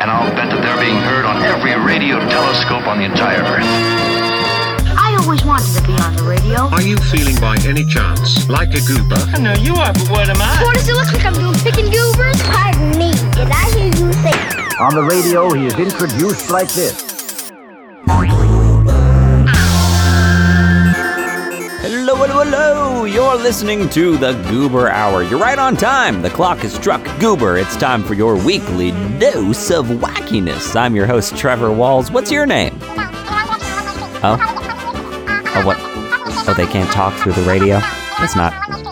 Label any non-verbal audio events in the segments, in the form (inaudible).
And I'll bet that they're being heard on every radio telescope on the entire Earth. I always wanted to be on the radio. Are you feeling by any chance like a goober? I know you are, but what am I? What does it look like I'm doing picking goobers? Pardon me, did I hear you say? On the radio, he is introduced like this. You're listening to the Goober Hour. You're right on time. The clock has struck Goober. It's time for your weekly dose of wackiness. I'm your host, Trevor Walls. What's your name? Oh? Oh, what? Oh, they can't talk through the radio? It's not.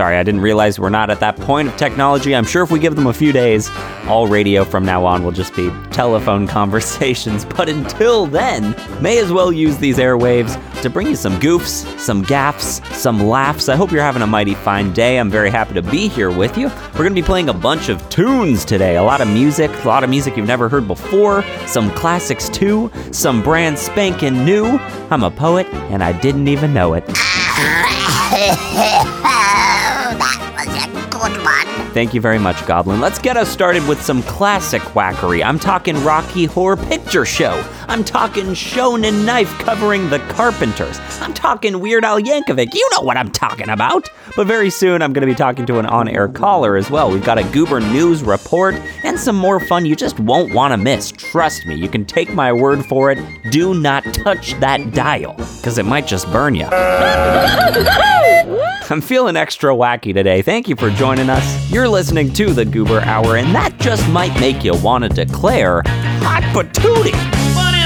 Sorry, I didn't realize we're not at that point of technology. I'm sure if we give them a few days, all radio from now on will just be telephone (laughs) conversations. But until then, may as well use these airwaves to bring you some goofs, some gaffs, some laughs. I hope you're having a mighty fine day. I'm very happy to be here with you. We're going to be playing a bunch of tunes today. A lot of music, a lot of music you've never heard before, some classics too, some brand spanking new. I'm a poet and I didn't even know it. (laughs) Thank you very much, Goblin. Let's get us started with some classic whackery. I'm talking Rocky Horror Picture Show. I'm talking Shonen Knife covering the Carpenters. I'm talking Weird Al Yankovic. You know what I'm talking about. But very soon, I'm going to be talking to an on air caller as well. We've got a Goober News report and some more fun you just won't want to miss. Trust me, you can take my word for it. Do not touch that dial, because it might just burn you. (laughs) I'm feeling extra wacky today. Thank you for joining us. You're listening to the Goober Hour, and that just might make you want to declare hot patootie.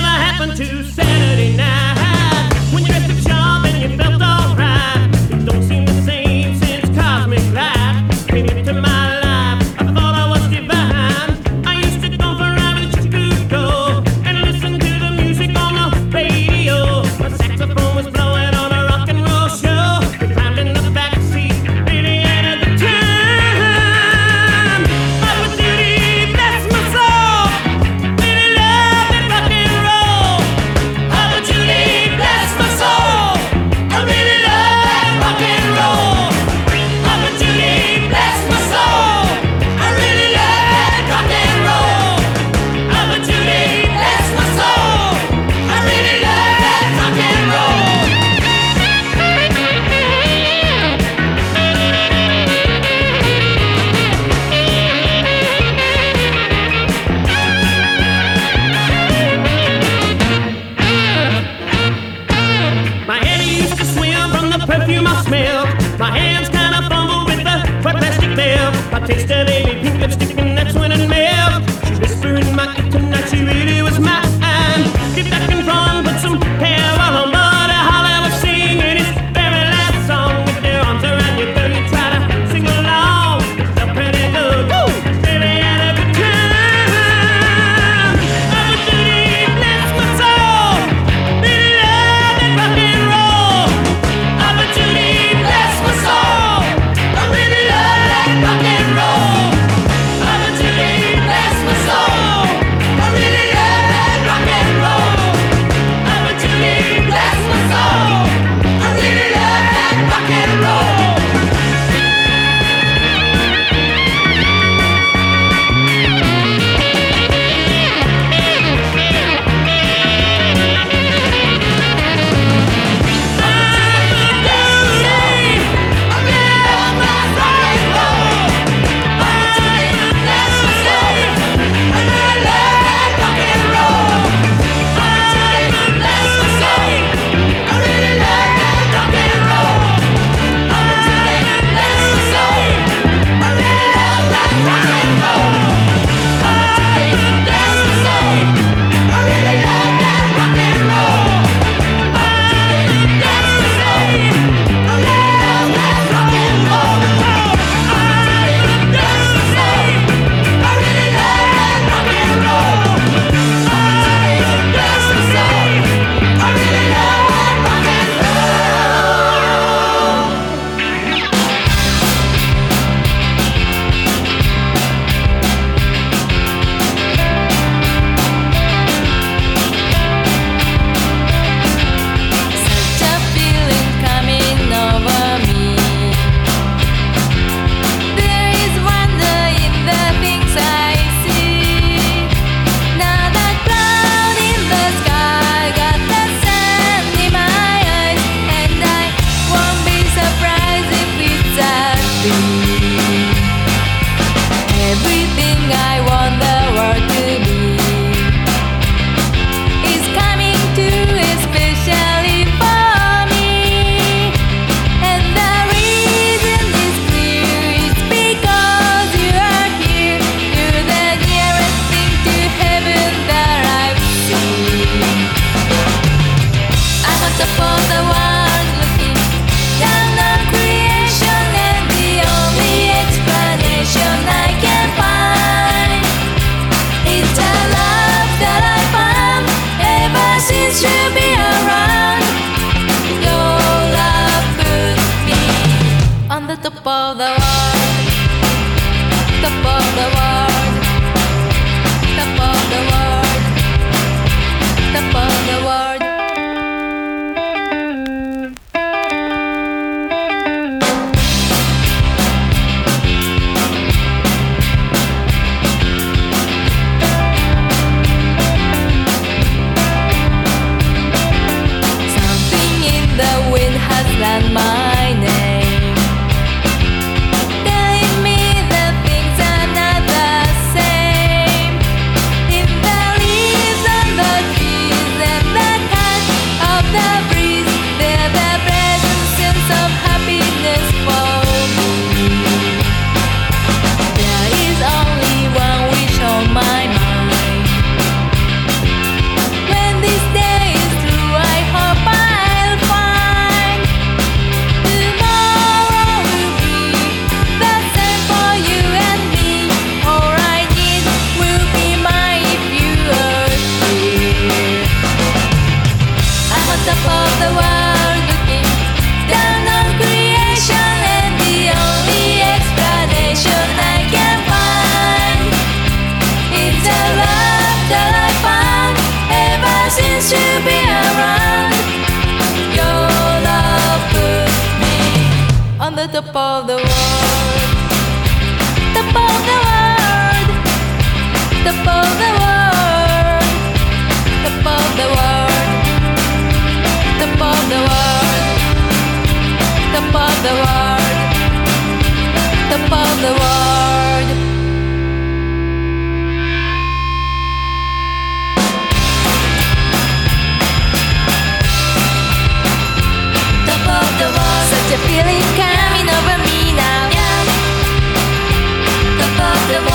Top of the world. Top of the world. Top feeling coming over me now. Of the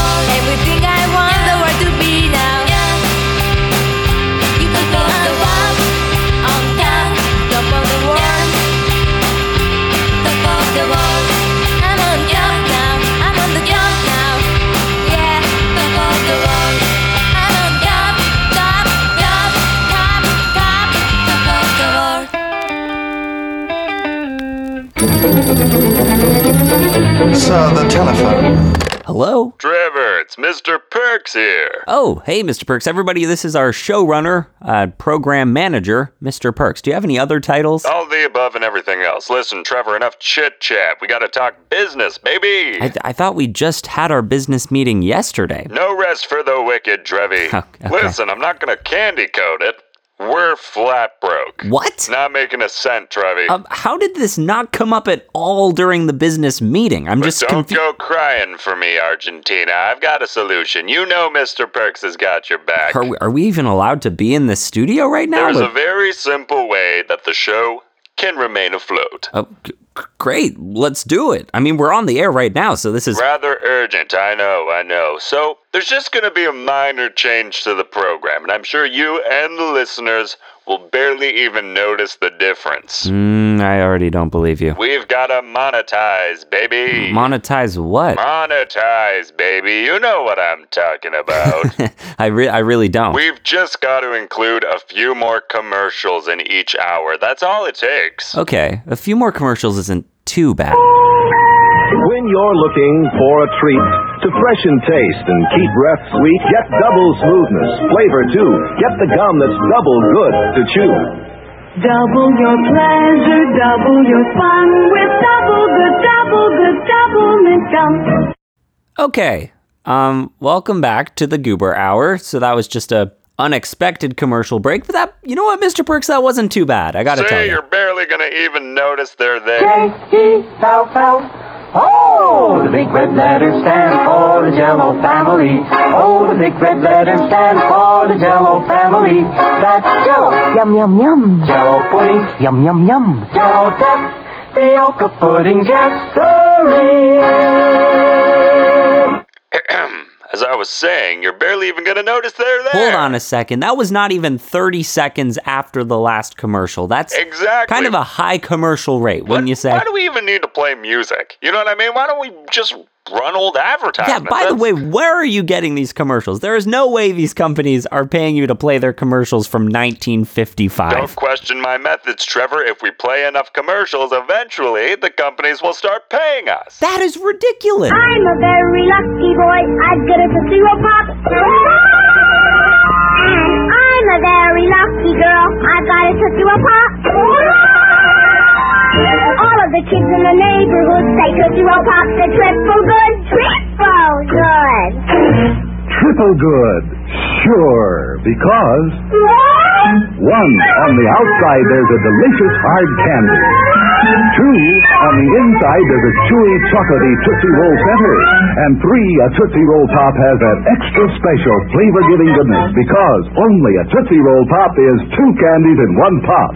So, the telephone. Hello? Trevor, it's Mr. Perks here. Oh, hey, Mr. Perks. Everybody, this is our showrunner, uh, program manager, Mr. Perks. Do you have any other titles? All the above and everything else. Listen, Trevor, enough chit chat. We gotta talk business, baby. I, I thought we just had our business meeting yesterday. no rest for the wicked, Trevi. (laughs) Okay. Listen, I'm not gonna candy coat it. We're flat broke. What? Not making a cent, Trevi. Um, how did this not come up at all during the business meeting? I'm But just don't confused. go crying for me, Argentina. I've got a solution. You know Mr. Perks has got your back. Are we, are we even allowed to be in the studio right now? There's a very simple way that the show can remain afloat. Oh, g- great. Let's do it. I mean, we're on the air right now, so this is. Rather urgent, I know, I know. So, there's just going to be a minor change to the program, and I'm sure you and the listeners will barely even notice the difference. Mm, I already don't believe you. We've got to monetize, baby. Monetize what? monetize, baby. You know what I'm talking about. (laughs) I, re- I really don't. We've just got to include a few more commercials in each hour. That's all it takes. Okay, a few more commercials isn't too bad. When you're looking for a treat to freshen taste and keep breath sweet, get double smoothness, flavor too. Get the gum that's double good to chew. Double your pleasure, double your fun with double good, double good, double mint gum. Okay, um, welcome back to the Goober Hour. So that was just a unexpected commercial break, but that, you know what, Mr. Perks, that wasn't too bad. I gotta tell you. you're barely going to even notice they're there. Oh, the big red letters stand for the Jello family. Oh, the big red letters stand for the Jello family. That's Jello, yum yum yum. Jello pudding, yum yum yum. Jello tapioca pudding, yes (clears throat) As I was saying, you're barely even going to notice they're there. Hold on a second. That was not even 30 seconds after the last commercial. That's Exactly. kind of a high commercial rate, wouldn't you say? Why do we even need to play music? You know what I mean? Why don't we just run old Yeah, advertisements. by the way, where are you getting these commercials? There is no way these companies are paying you to play their commercials from 1955. Don't question my methods, Trevor. If we play enough commercials, eventually the companies will start paying us. That is ridiculous. I'm a very lucky boy. I've got a Tootsie Pop. And I'm a very lucky girl. I've got a Tootsie Roll Pop. All of the kids in the neighborhood say Tootsie Roll Pop's a triple good. Triple good. Triple good. Sure, because one, on the outside there's a delicious hard candy. Two, on the inside there's a chewy, chocolatey Tootsie Roll center. And three, a Tootsie Roll Pop has that extra special flavor-giving goodness because only a Tootsie Roll Pop is two candies in one pop.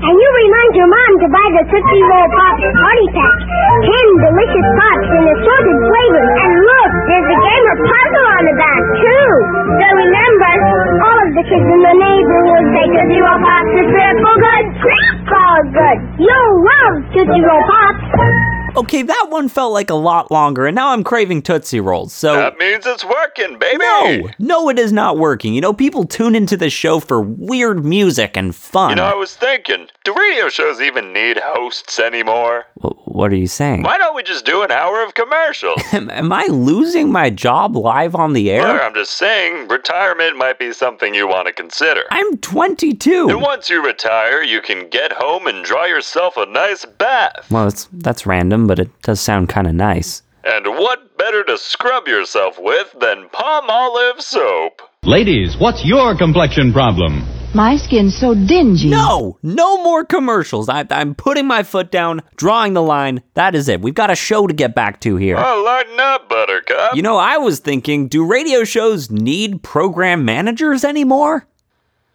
And you remind your mom to buy the Tootsie Roll Pop Party Pack. Ten delicious pops in assorted flavors. And look, there's a gamer puzzle on the back, too. So remember, all of the kids in the neighborhood say Tootsie Roll Pops are triple good. Triple good. You'll love Tootsie Roll Pops. Okay, that one felt like a lot longer, and now I'm craving Tootsie Rolls. So. That means it's working, baby. no, no, it is not working. You know, people tune into this show for weird music and fun. You know, I was thinking, do radio shows even need hosts anymore? What are you saying? Why don't we just do an hour of commercials? (laughs) Am, am I losing my job live on the air? Well, I'm just saying, retirement might be something you want to consider. I'm 22. And once you retire, you can get home and draw yourself a nice bath. Well, it's, that's random, but it does sound kind of nice. And what better to scrub yourself with than Palmolive soap? Ladies, what's your complexion problem? My skin's so dingy. No, no more commercials. I, I'm putting my foot down, drawing the line. That is it. We've got a show to get back to here. Oh, lighten up, Buttercup. You know, I was thinking, do radio shows need program managers anymore?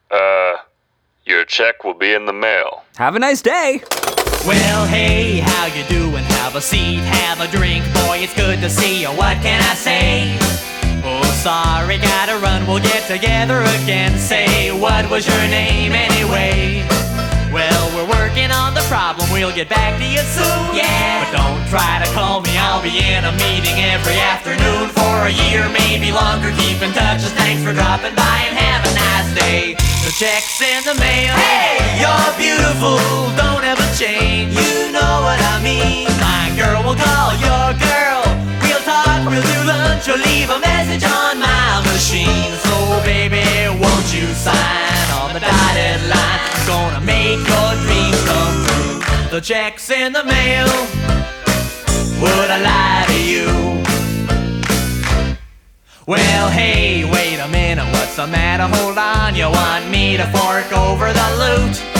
Uh, your check will be in the mail. Have a nice day. Well, hey, how you doing? Have a seat, have a drink, boy, it's good to see you. What can I say? Sorry, gotta run, we'll get together again. Say, what was your name anyway? Well, we're working on the problem, we'll get back to you soon. Yeah, but don't try to call me, I'll be in a meeting every afternoon for a year, maybe longer. Keep in touch, thanks for dropping by and have a nice day. The check's in the mail. Hey, you're beautiful, don't ever change. You know what I mean. My girl will call your girl. We'll do lunch, or leave a message on my machine. So, baby, won't you sign on the dotted line? Gonna make your dreams come true. The check's in the mail. Would I lie to you? Well, hey, wait a minute, what's the matter? Hold on, you want me to fork over the loot?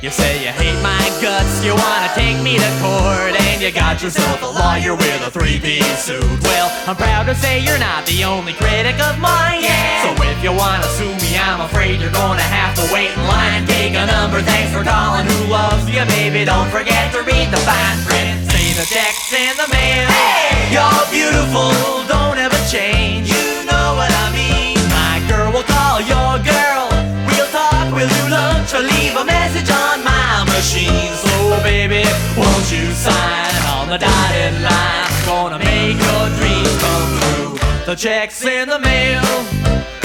You say you hate my guts, you wanna take me to court, and you got yourself a lawyer with a three-piece suit. Well, I'm proud to say you're not the only critic of mine. Yeah. So if you wanna sue me, I'm afraid you're gonna have to wait in line. Take a number, thanks for calling. Who loves you, baby? Don't forget to read the fine print. See the check's in the mail. Hey, you're beautiful, don't ever change. You know what I mean. My girl will call your girl. We'll do lunch, or leave a message on my machine. So, baby, won't you sign on the dotted line? Gonna make your dreams come true. The check's in the mail.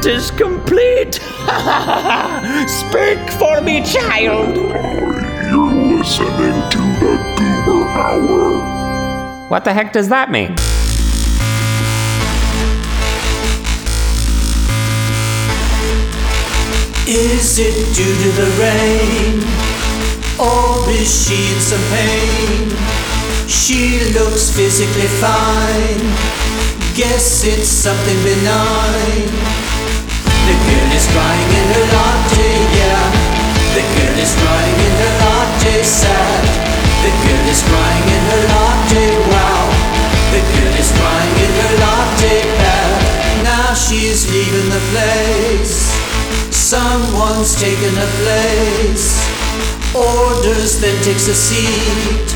Experiment is complete. (laughs) Speak for me, child. You're listening to the Goober Hour. What the heck does that mean? Is it due to the rain? Or is she in some pain? She looks physically fine. Guess it's something benign. The girl is crying in her latte, yeah. The girl is crying in her latte, sad. The girl is crying in her latte, wow. The girl is crying in her latte, bad. Now she's leaving the place. Someone's taken her place. Orders, then takes a seat.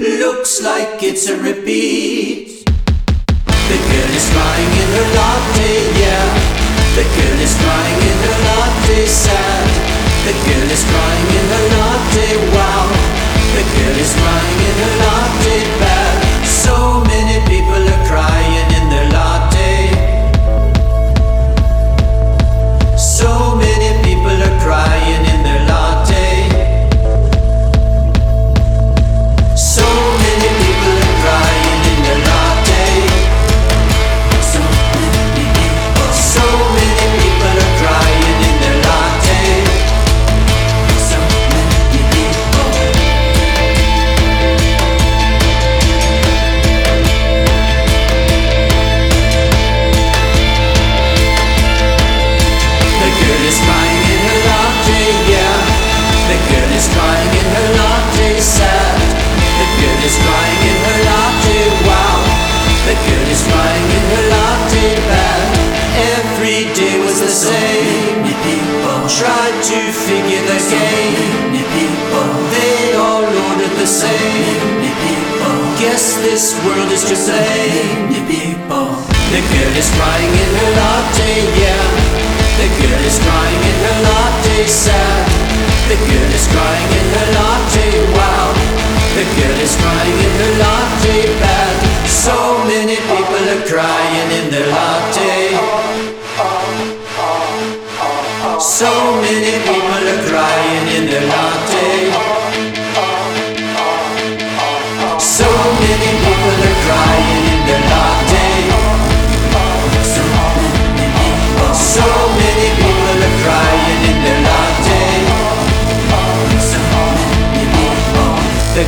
Looks like it's a repeat. The girl is crying in her latte, yeah. The girl is crying in her latte, sad. The girl is crying in her latte, wow. The girl is crying in her latte, bad. So many people are crying in their latte. Is to blame. The girl is crying in her latte, yeah. The girl is crying in her latte, sad. The girl is crying in her latte, wow. The girl is crying in her latte, bad. So many people are crying in their latte. So many people are crying in their latte.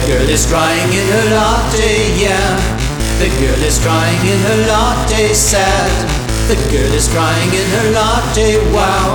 Girl is crying in her latte, yeah. The girl is crying in her latte, sad. The girl is crying in her latte, wow.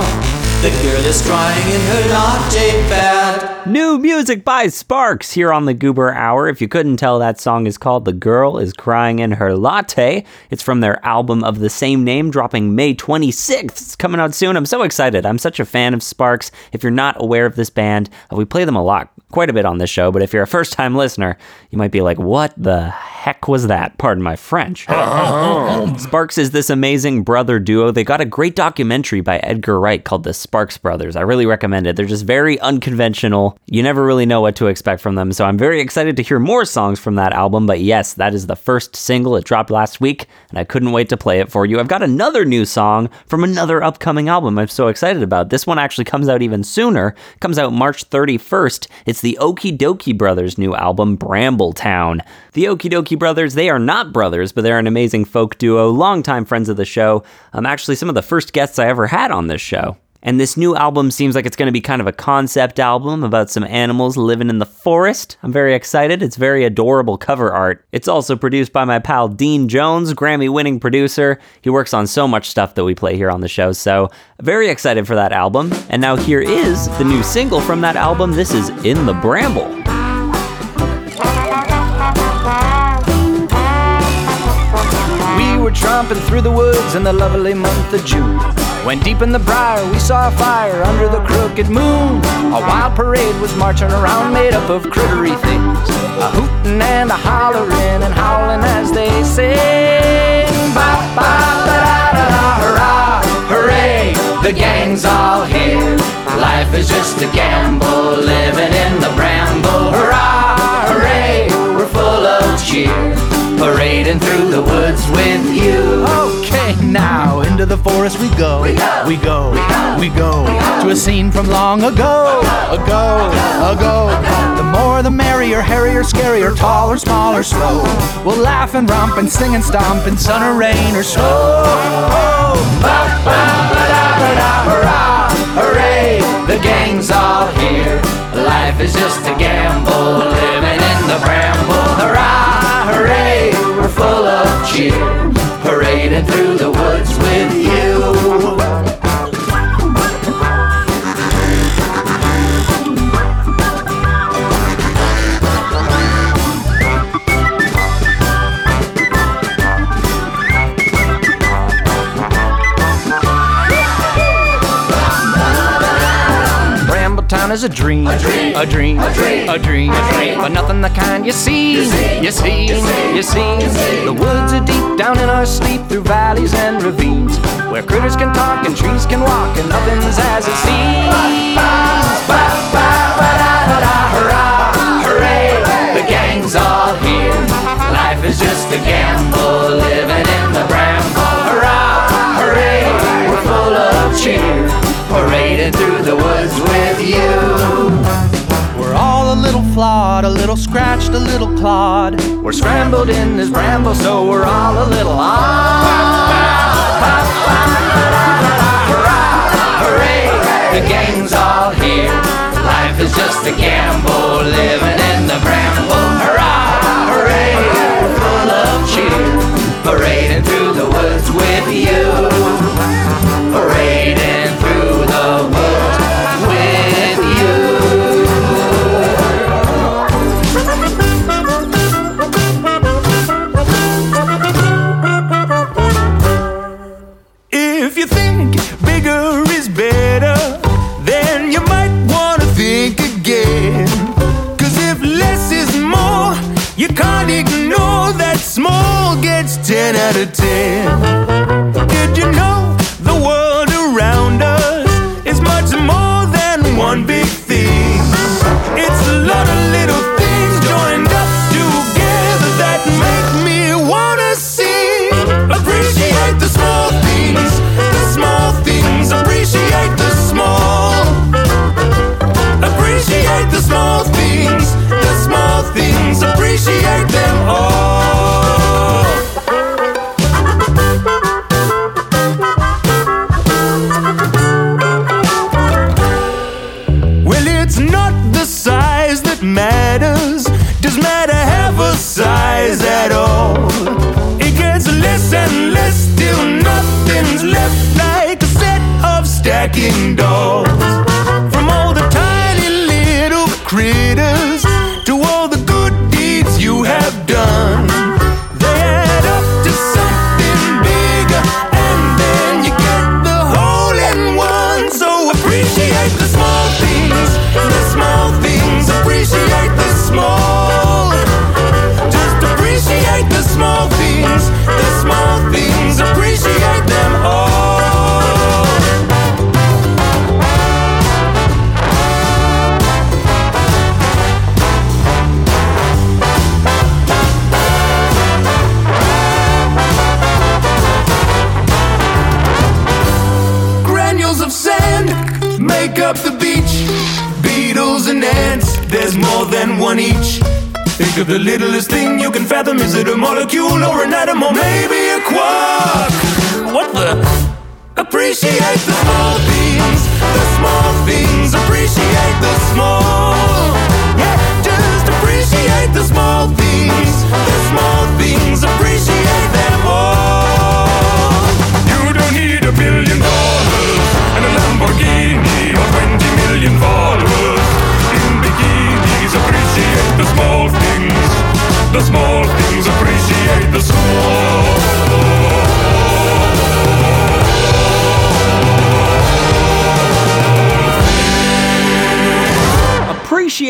The girl is crying in her latte, bad. New music by Sparks here on the Goober Hour. If you couldn't tell, that song is called The Girl is Crying in Her Latte. It's from their album of the same name, dropping May 26th. It's coming out soon. I'm so excited. I'm such a fan of Sparks. If you're not aware of this band, uh, we play them a lot, quite a bit on this show, but if you're a first time listener, you might be like, what the heck was that? Pardon my French. Uh-huh. Sparks is this amazing brother duo. They got a great documentary by Edgar Wright called The Sparks Brothers. I really recommend it. They're just very unconventional. You never really know what to expect from them. So I'm very excited to hear more songs from that album. But yes, that is the first single. It dropped last week, and I couldn't wait to play it for you. I've got another new song from another upcoming album I'm so excited about. This one actually comes out even sooner. It comes out March 31st. It's the Okee Dokee Brothers' new album, Brambletown. The Okee Dokee Brothers, they are not brothers, but they're an amazing folk duo, longtime friends of the show. Um, actually, some of the first guests I ever had on this show. And this new album seems like it's going to be kind of a concept album about some animals living in the forest. I'm very excited. It's very adorable cover art. It's also produced by my pal Dean Jones, Grammy winning producer. He works on so much stuff that we play here on the show, so very excited for that album. And now here is the new single from that album. This is In the Bramble. We were tromping through the woods in the lovely month of June. When deep in the briar we saw a fire under the crooked moon. A wild parade was marching around made up of crittery things. A hooting and a hollering and howling as they sing. Ba ba ba da da da hurrah, hooray, the gang's all here. Life is just a gamble, living in the bramble. Hurrah, hooray, we're full of cheer parading through the woods with you. Okay, chorus we go, we go, we go, we go. To a scene from long ago, ago, ago. The more the merrier, hairier, scarier, tall or small or slow. We'll laugh and romp and sing and stomp in sun or rain or snow. Oh, ba, ba, ba, da, ba, da, hurrah, hooray, the gang's all here. Life is just a gamble, living in the bramble. Hurrah, hooray, we're full of cheer, parading through the woods with you. Brambletown is a dream, a dream, a dream, a dream, a dream, but nothing the kind you see, you see, you see. The woods are deep down in our sleep through valleys and ravines, where critters can talk and trees can walk and nothing's as it seems. Ba, ba, ba, da, da, da, hurrah, hooray, the gang's all here. Life is just a gamble, living in the bramble. Hurrah, hooray, we're full of cheer, parading through the woods with you. We're all a little flawed, a little scratched, a little clawed. We're scrambled in this bramble, so we're all a little odd. Hooray, the gang's all here. Life is just a gamble, living in the bramble. Hurrah, hooray, full of cheer, parading through the woods with you. Parading 10 out the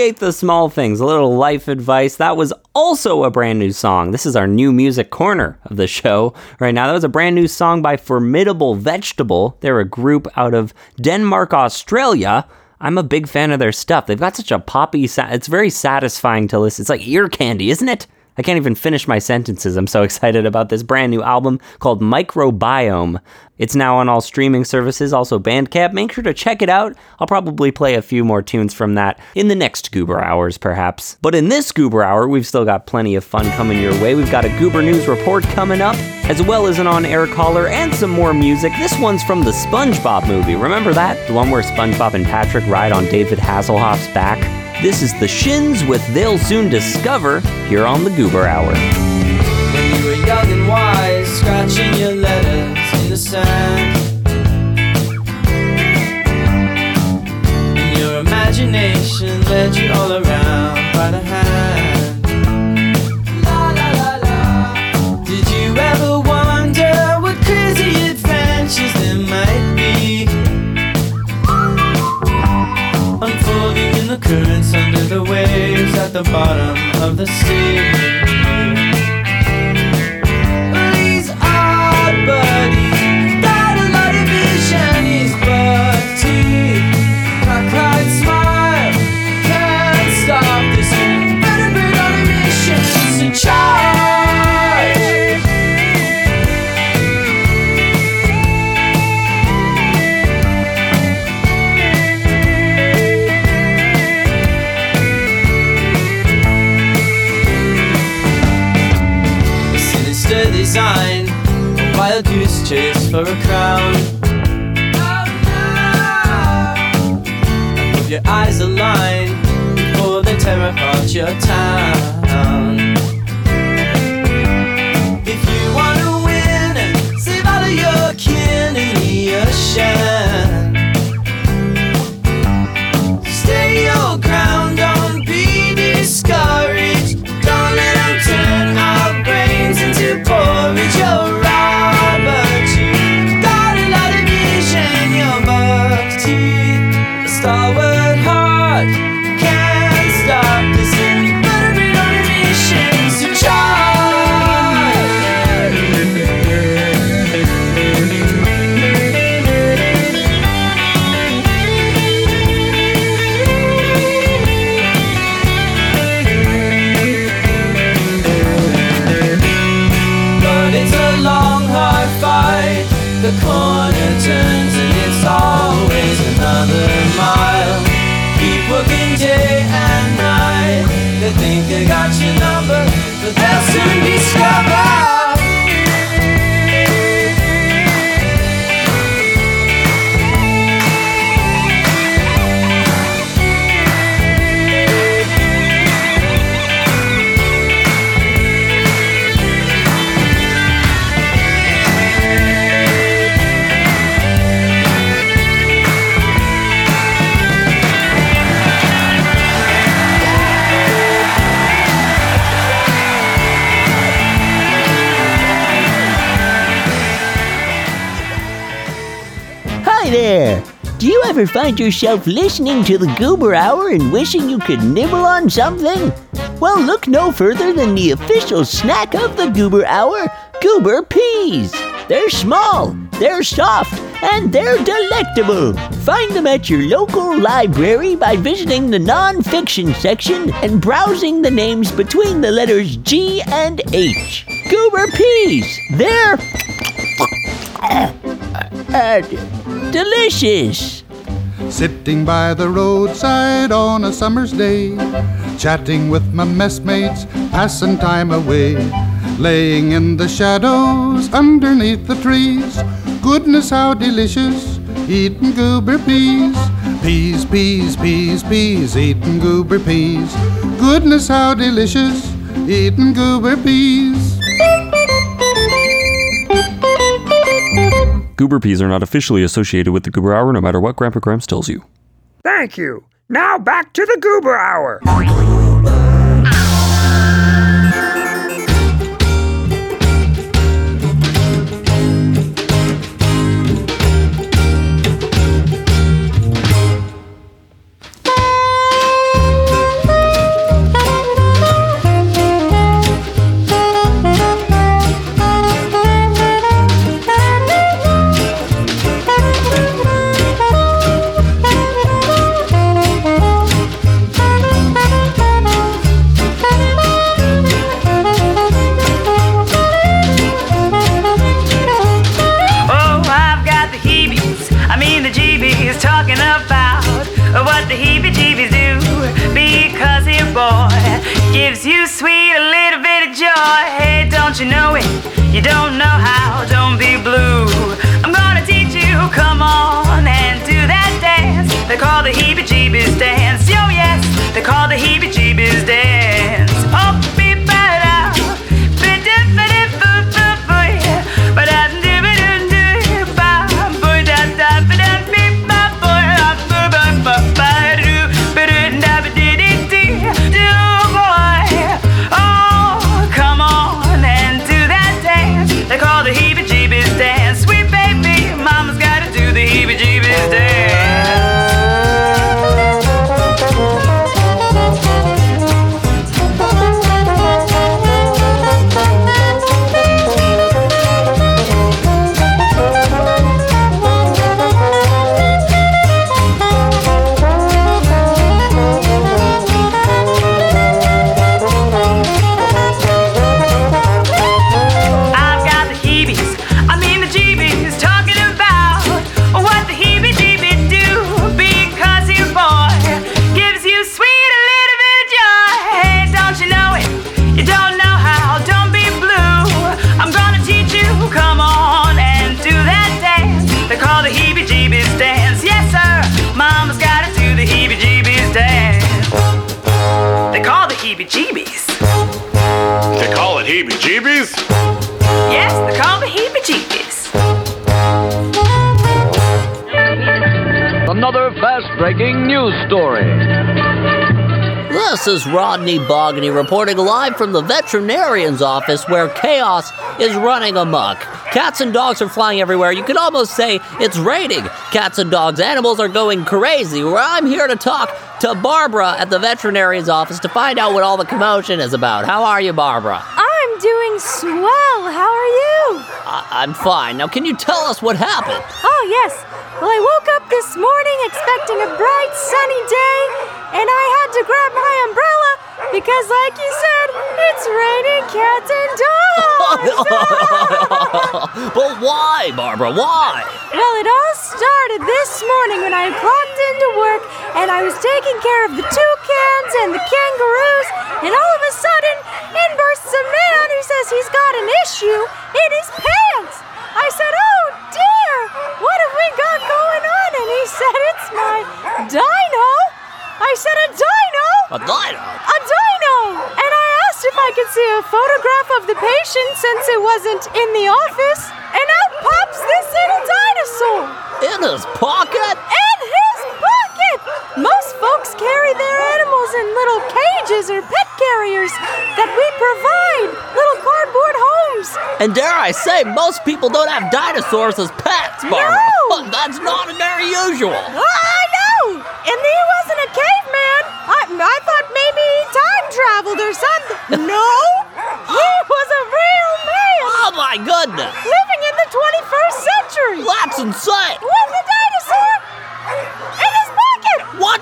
Appreciate the small things. A little life advice. That was also a brand new song. This is our new music corner of the show right now. That was a brand new song by Formidable Vegetable. They're a group out of Denmark, Australia. I'm a big fan of their stuff. They've got such a poppy sound. It's very satisfying to listen. It's like ear candy, isn't it? I can't even finish my sentences. I'm so (laughs) excited about this brand new album called Microbiome. It's now on all streaming services, also Bandcamp. Make sure to check it out. I'll probably play a few more tunes from that in the next Goober Hours, perhaps. But in this Goober Hour, we've still got plenty of fun coming your way. We've got a Goober News report coming up, as well as an on air caller and some more music. This one's from the SpongeBob movie. Remember that? The one where SpongeBob and Patrick ride on David Hasselhoff's back? This is the Shins with They'll Soon Discover here on the Goober Hour. When you were young and wise, scratching your letters in the sand. And your imagination led you all around the currents under the waves at the bottom of the sea. He's odd, but a goose chase for a crown. Hope your eyes align before they tear apart your town. If you wanna win save all of your kin in the ocean, soon discover. There! Do you ever find yourself listening to the Goober Hour and wishing you could nibble on something? Well, look no further than the official snack of the Goober Hour Goober Peas. They're small, they're soft, and they're delectable. Find them at your local library by visiting the non-fiction section and browsing the names between the letters G and H. Goober Peas. They're (coughs) uh, delicious. Sitting by the roadside on a summer's day, chatting with my messmates, passing time away, laying in the shadows underneath the trees. Goodness, how delicious, eating goober peas. Peas, peas, peas, peas, eating goober peas. Goodness, how delicious, eating goober peas. Goober peas are not officially associated with the Goober Hour, no matter what Grandpa Gramps tells you. Thank you. Now back to the Goober Hour. You don't know how, don't be blue. I'm gonna teach you, come on and do that dance. They call the heebie jeebies dance. Yo, yes, they call the heebie jeebies dance. Breaking news story. This is Rodney Bogany reporting live from the veterinarian's office where chaos is running amok. Cats and dogs are flying everywhere. You could almost say it's raining. Cats and dogs, animals are going crazy. Where I'm here to talk to Barbara at the veterinarian's office to find out what all the commotion is about. How are you, Barbara? I'm doing swell. How are you? I- I'm fine. Now, can you tell us what happened? Oh, yes. Well, I woke up this morning expecting a bright, sunny day, and I had to grab my umbrella because, like you said, it's raining cats and dogs. (laughs) but why, Barbara? Why? Well, it all started this morning when I clocked into work and I was taking care of the toucans and the kangaroos, and all of a sudden, in bursts a man who says he's got an issue in his pants. I said, Oh dear, what have we got going on? And he said, It's my dino. I said, A dino? A dino? A dino! And I asked if I could see a photograph of the patient since it wasn't in the office. And out pops this little dinosaur. In his pocket? In his pocket! Most folks carry their animals in little cages or pet carriers that we provide, little cardboard homes. And dare I say, most people don't have dinosaurs as pets, Barbara. No! That's not very usual. Oh, I know! And he wasn't a caveman. I, I thought maybe he time traveled or something. (laughs) No! he was a real man! Oh my goodness! Living in the 21st century! That's insane! With a dinosaur in his pocket!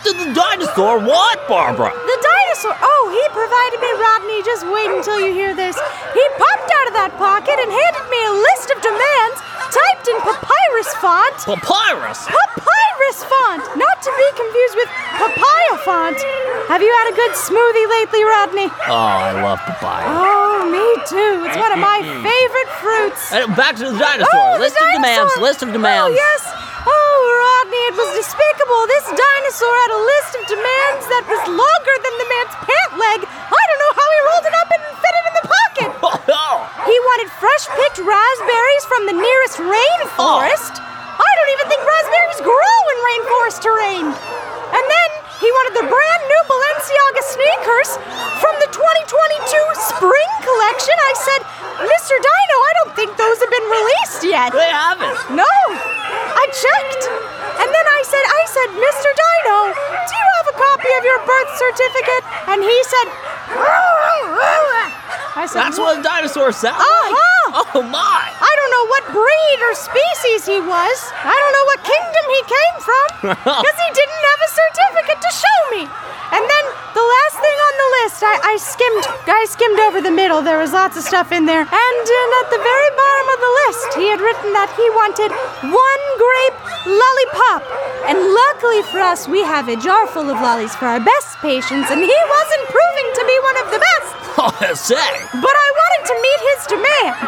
What the dinosaur want, Barbara? The dinosaur. Oh, he provided me, Rodney. Just wait until you hear this. He popped out of that pocket and handed me a list of demands typed in papyrus font. Papyrus? Papyrus font! Not to be confused with papaya font. Have you had a good smoothie lately, Rodney? Oh, I love papaya. Oh, me too. It's one of my mm-hmm. favorite fruits. And back to the dinosaur. Oh, the list of demands. List of oh, demands. Oh, yes. Oh, it was despicable. This dinosaur had a list of demands that was longer than the man's pant leg. I don't know how he rolled it up and fit it in the pocket. (laughs) Oh, he wanted fresh picked raspberries from the nearest rainforest. Oh. I don't even think raspberries grow in rainforest terrain. And then he wanted the brand new Balenciaga sneakers from the 2022 spring collection. I said, Mr. Dino, I don't think those have been released yet. They haven't. No, I checked. And then I said, I said, Mr. Dino, do you have a copy of your birth certificate? And he said, I said, That's what a dinosaur sounds uh-huh. like. (laughs) Oh my! I don't know what breed or species he was. I don't know what kingdom he came from. (laughs) Because he didn't have a certificate to show me. And then the last thing on the list, I, I skimmed I skimmed over the middle. There was lots of stuff in there. And uh, at the very bottom of the list, he had written that he wanted one grape lollipop. And luckily for us, we have a jar full of lollies for our best patients, and he wasn't proving to be one of the best. (laughs) Say. But I wanted to meet his demand.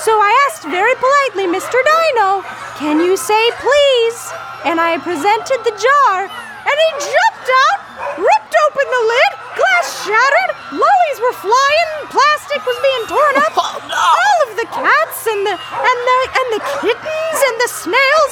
So I asked very politely, Mr. Dino, can you say please? And I presented the jar, and he jumped out, ripped open the lid, glass shattered, lollies were flying, plastic was being torn up. (laughs) Oh, all of the cats and the and the and the kittens and the snails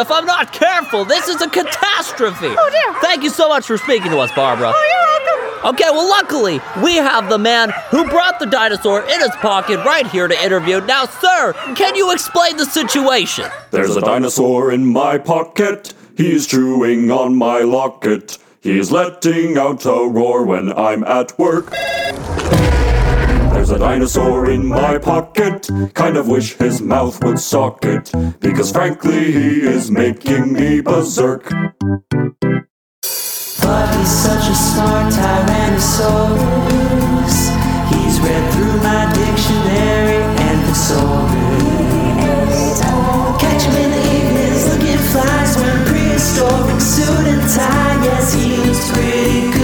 if I'm not careful. This is a catastrophe. Oh, dear. Thank you so much for speaking to us, Barbara. Oh, you're welcome. Okay, well, luckily, we have the man who brought the dinosaur in his pocket right here to interview. Now, sir, can you explain the situation? There's a dinosaur in my pocket. He's chewing on my locket. He's letting out a roar when I'm at work. There's a dinosaur in my pocket. Kind of wish his mouth would sock it. Because frankly, he is making me berserk. But he's such a smart Tyrannosaurus. He's read through my dictionary and thesaurus. Catch him in the evenings looking flies wearing prehistoric suit and tie. Yes, he looks pretty good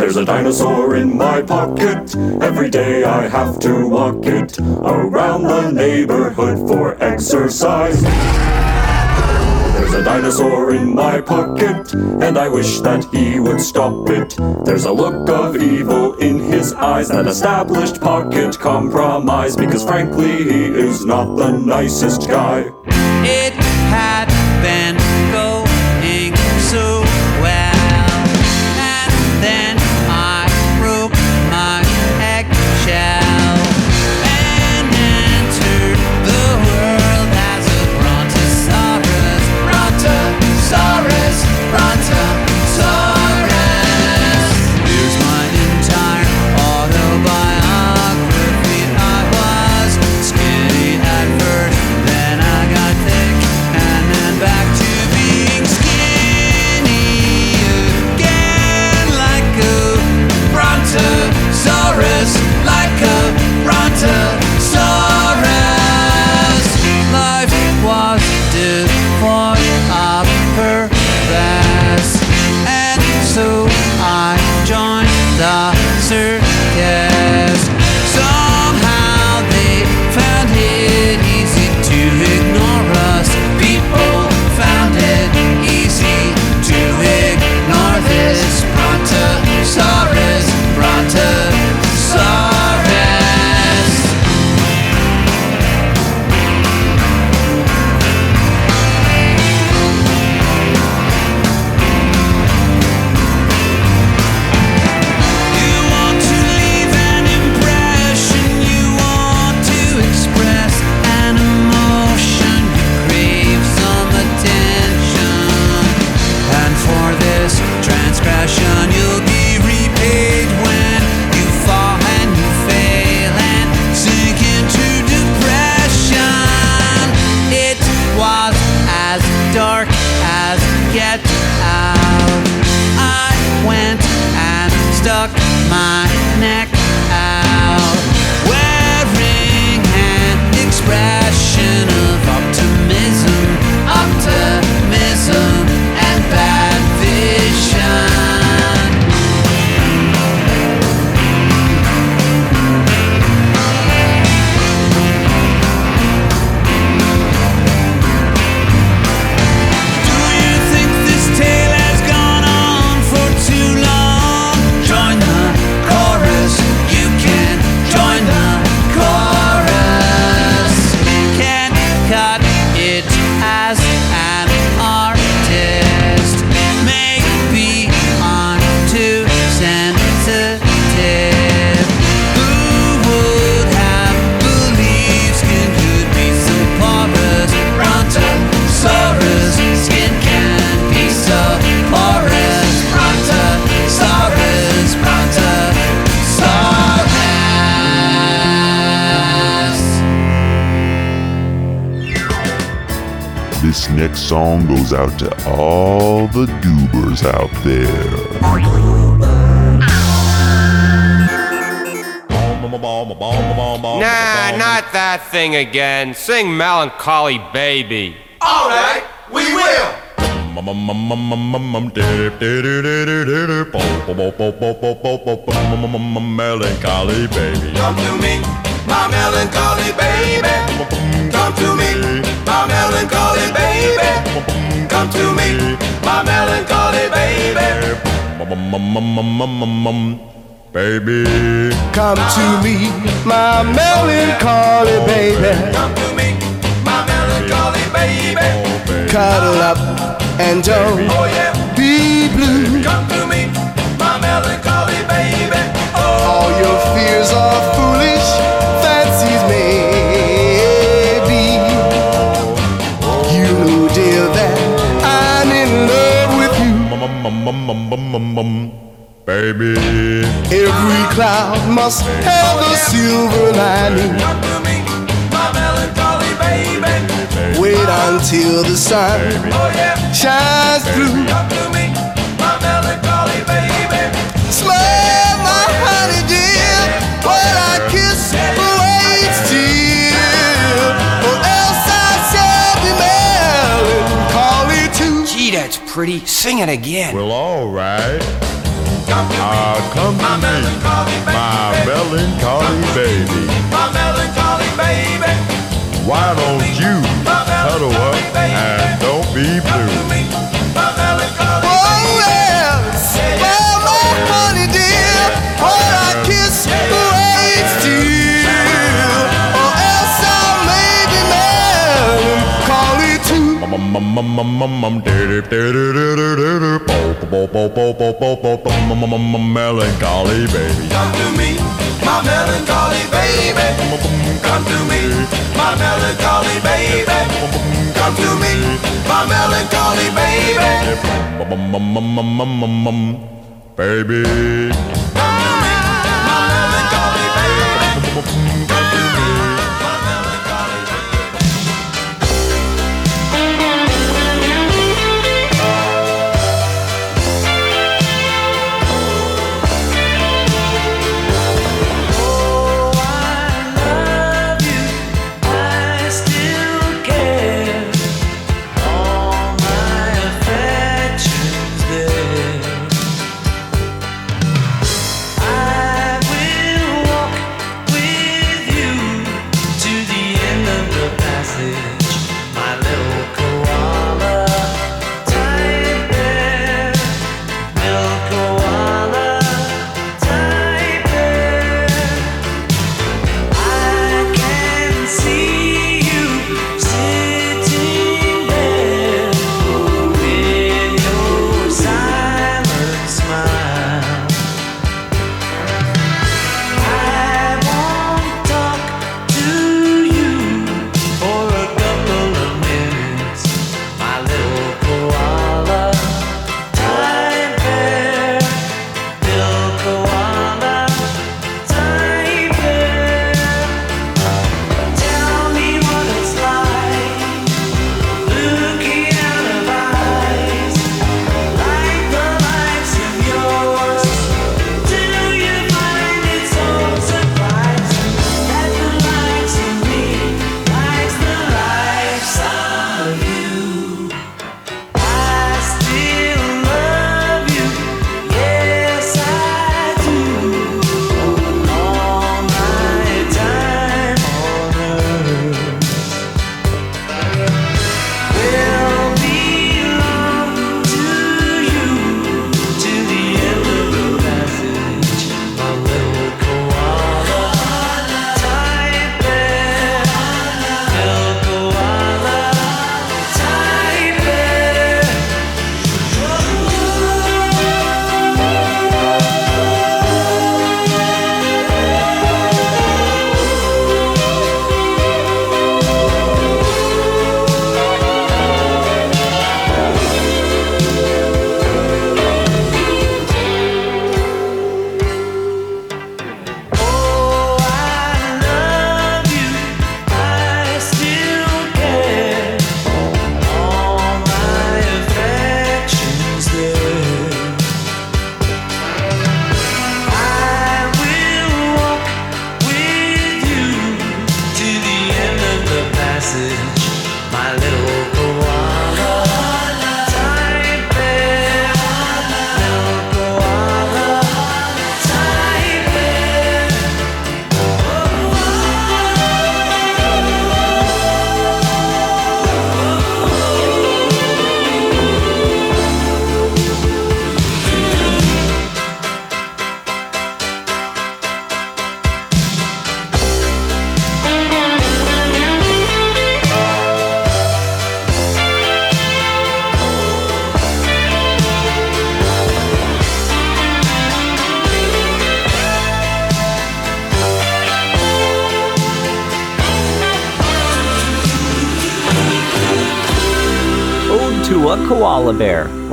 There's a dinosaur in my pocket. Every day I have to walk it around the neighborhood for exercise. There's a dinosaur in my pocket, and I wish that he would stop it. There's a look of evil in his eyes, that established pocket compromise, because frankly, he is not the nicest guy. It had been song goes out to all the goobers out there. Nah, not that thing again. Sing Melancholy Baby. All right, we will. Melancholy baby. Come to me, my melancholy baby. Come to me, my melancholy baby. Come to me, my melancholy baby. Baby. Come to me, my melancholy baby. Come to me, my melancholy baby. Cuddle up and don't Oh be blue. Must have a silver lining. My melancholy baby. Wait until the sun shines through. Come to me, my melancholy baby. Smile, my honey dear, while I kiss away still, or else I shall be melancholy too. Gee, that's pretty. Sing it again. Well, all right. Ah, come to me, my melancholy baby. My melancholy baby. Why don't you cuddle up and don't be blue? Oh yes, well, my honey dear, while I kiss away still, or else I may be melancholy too. Melancholy baby. Come to me, my melancholy baby. Come to me, my melancholy baby. Come to me, my melancholy baby. Baby.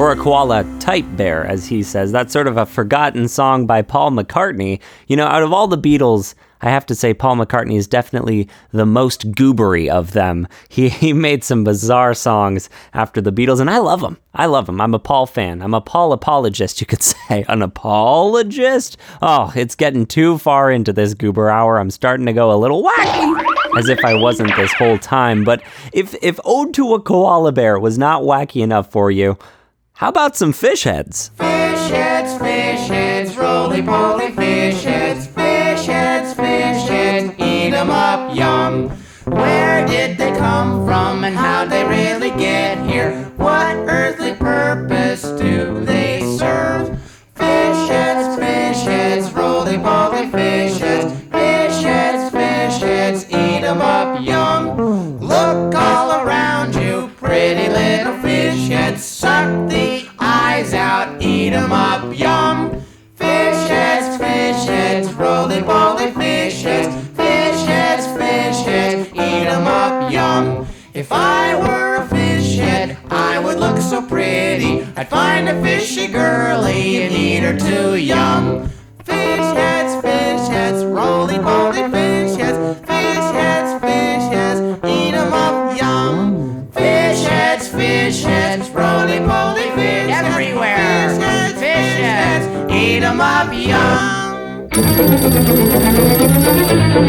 Or a koala type bear, as he says. That's sort of a forgotten song by Paul McCartney. You know, out of all the Beatles, I have to say Paul McCartney is definitely the most goobery of them. (laughs) He, he made some bizarre songs after the Beatles, and I love them. I love them. I'm a Paul fan. I'm a Paul apologist, (laughs) you could say. An apologist? Oh, it's getting too far into this goober hour. I'm starting to go a little wacky. As if I wasn't this whole time. But if if Ode to a Koala Bear was not wacky enough for you, how about some fish heads? Fish heads, fish heads, roly poly fish heads, fish heads, fish heads, eat 'em up, yum. Where did they come from and how'd they really get here? What earthly purpose do they serve? Fish heads, fish heads, roly poly fish heads, fish heads, fish heads, eat 'em up, yum. Look all around you, pretty little fish heads, suck the out, eat 'em up, yum. Fish heads, fish heads, roly poly fish heads, fish heads, fish heads, eat 'em up, yum. If I were a fish head, I would look so pretty. I'd find a fishy girlie and eat her too, yum. Fish heads, fish heads, roly poly heads, eat 'em up, yum.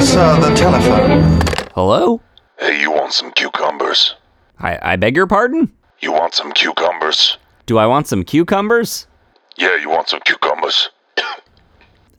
Sir, the telephone. Hello? Hey, you want some cucumbers? I, I beg your pardon? You want some cucumbers? Do I want some cucumbers? Yeah, you want some cucumbers. (coughs)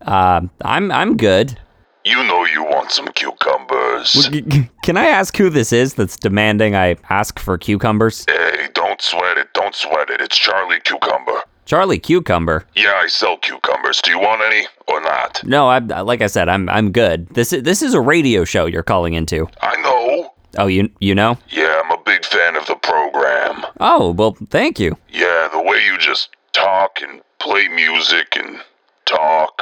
Uh, I'm I'm good. You know you want some cucumbers. W- g- g- Can I ask who this is that's demanding I ask for cucumbers? Hey, don't sweat it, don't sweat it. It's Charlie Cucumber. Charlie Cucumber. Yeah, I sell cucumbers. Do you want any or not? No, I like I said, I'm I'm good. This is this is a radio show you're calling into. I know. Oh, you you know? Yeah, I'm a big fan of the program. Oh, well, thank you. Yeah, the way you just talk and play music and talk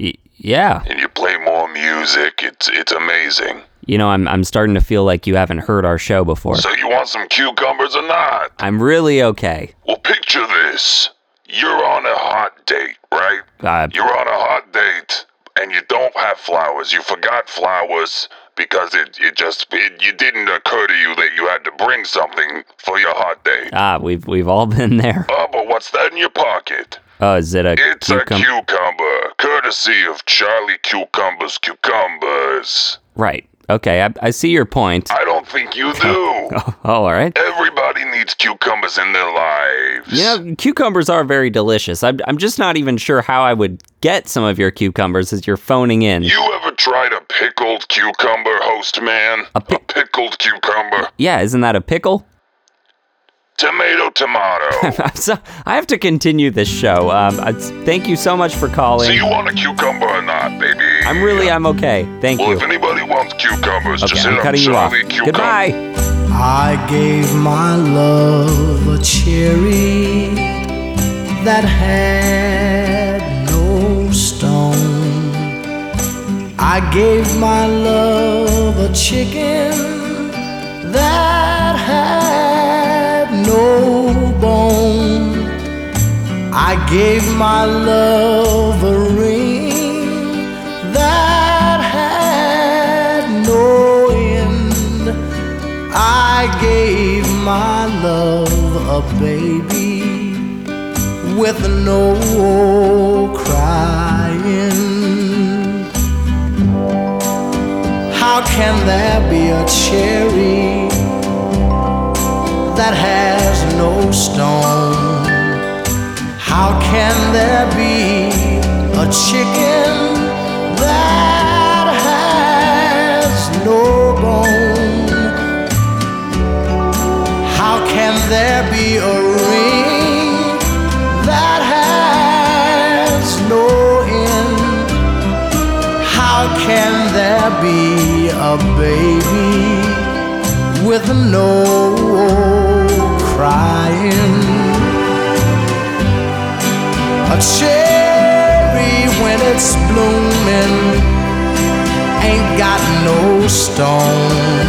Y- yeah. and you play more music, it's it's amazing. You know, I'm I'm starting to feel like you haven't heard our show before. So you want some cucumbers or not? I'm really okay. Well, picture this. You're on a hot date, right? Uh, You're on a hot date and you don't have flowers. You forgot flowers because it, it just it, it didn't occur to you that you had to bring something for your hot date. ah, we've we've all (laughs) been there. Oh, but what's that in your pocket? Oh, is it a cucumber It's a cucumber, courtesy of Charlie Cucumber's Cucumbers. Right. Okay, I, I see your point. I don't think you do. (laughs) Oh, all right. Everybody needs cucumbers in their lives. You know, cucumbers are very delicious. I'm, I'm just not even sure how I would get some of your cucumbers as you're phoning in. You ever tried a pickled cucumber, host man? A, pickled cucumber? yeah, isn't that a pickle? Tomato, tomato. (laughs) so, I have to continue this show. Um, it's- thank you so much for calling. so you want a cucumber or not, baby? I'm really, I'm okay. Thank well, you. if anybody wants cucumbers, Okay, just I'm hit up cutting you off. Cucumber. Goodbye. I gave my love a cherry that had no stone. I gave my love a chicken that had no bone. I gave my love a ring that had no end. I gave my love a baby with no crying. How can there be a cherry that has no stone? How can there be a chicken that has no bone? How can there be a ring that has no end? How can there be a baby with no crying? A cherry when it's blooming ain't got no stone.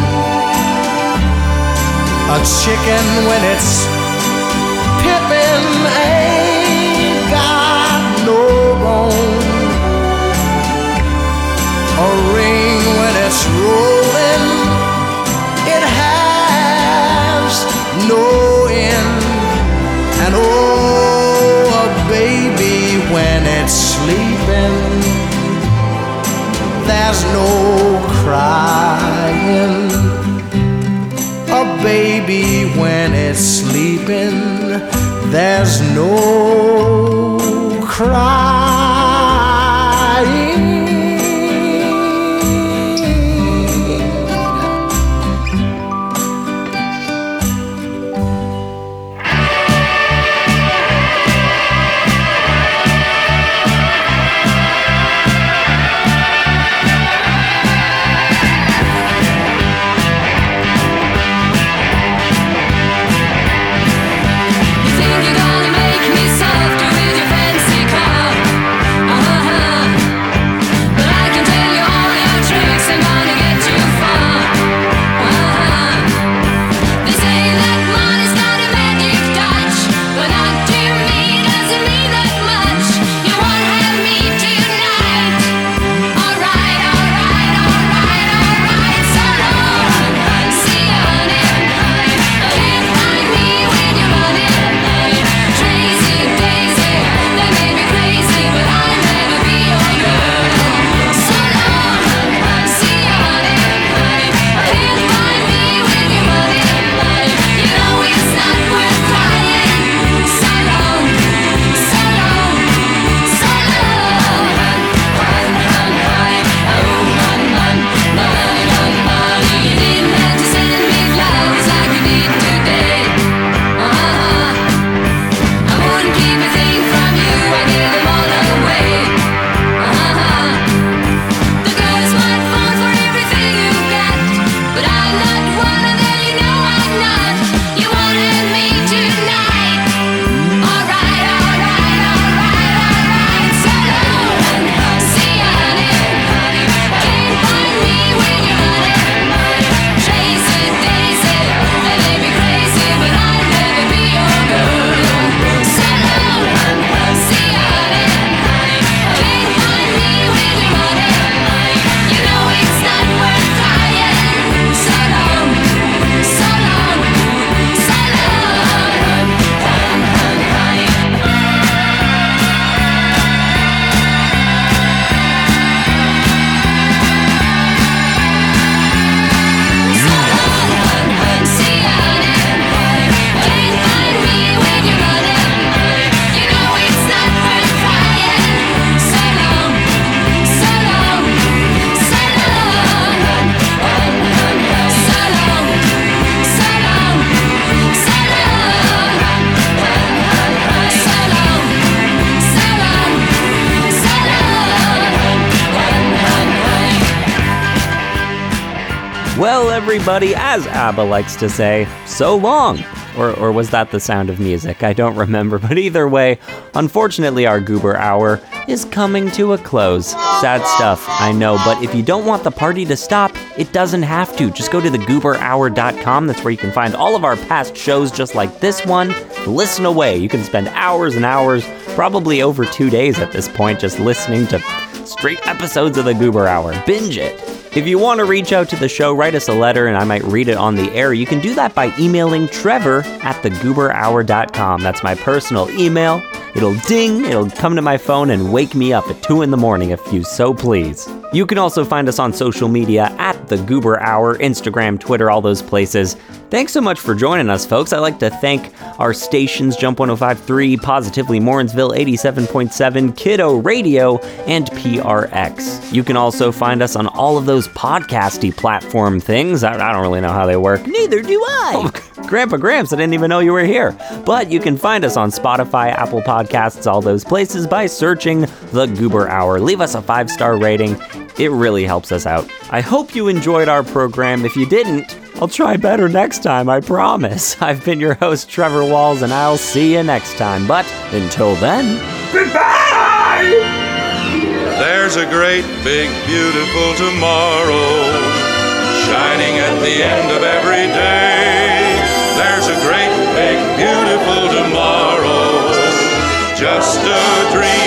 A chicken when it's pippin' ain't got no bone. A ring when it's rolling, it has no it's sleeping, there's no crying. A baby when it's sleeping, there's no crying. Everybody, as ABBA likes to say, so long. Or, or was that the sound of music? I don't remember, (laughs) but either way, unfortunately, our Goober Hour is coming to a close. Sad stuff, I know, but if you don't want the party to stop, it doesn't have to. Just go to thegooberhour.com. That's where you can find all of our past shows just like this one. Listen away. You can spend hours and hours, probably over two days at this point, just listening to straight episodes of the Goober Hour. Binge it. If you want to reach out to the show, write us a letter and I might read it on the air. You can do that by emailing Trevor at thegooberhour.com. That's my personal email. It'll ding, it'll come to my phone and wake me up at 2 in the morning if you so please. You can also find us on social media at The Goober Hour, Instagram, Twitter, all those places. Thanks so much for joining us, folks. I'd like to thank our stations Jump 1053, Positively Morrinsville 87.7, Kiddo Radio, and PRX. You can also find us on all of those podcasty platform things. I, I don't really know how they work. Neither do I. (laughs) Grandpa Gramps, I didn't even know you were here. But you can find us on Spotify, Apple Podcasts, all those places by searching The Goober Hour. Leave us a five star rating, it really helps us out. I hope you enjoyed our program. If you didn't, I'll try better next time, I promise. (laughs) I've been your host, Trevor Walls, and I'll see you next time. But until then, Goodbye! There's a great, big, beautiful tomorrow shining at the end of every day. There's a great, big, beautiful tomorrow. Just a dream.